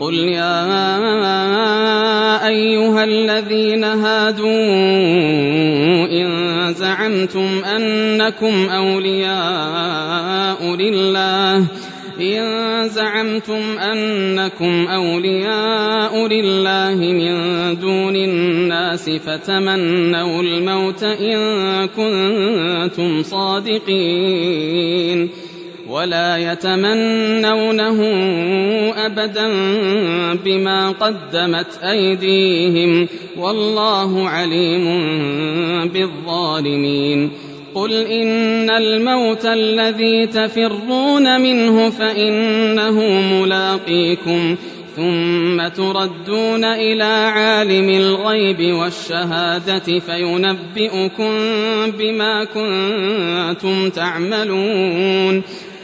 قل يا أيها الذين هادوا إن زعمتم أنكم أولياء لله إن زعمتم أنكم أولياء لله من دون الناس فتمنوا الموت إن كنتم صادقين ولا يتمنونه أبدا بما قدمت أيديهم والله عليم بالظالمين. قل إن الموت الذي تفرون منه فإنه ملاقيكم ثم تردون إلى عالم الغيب والشهادة فينبئكم بما كنتم تعملون.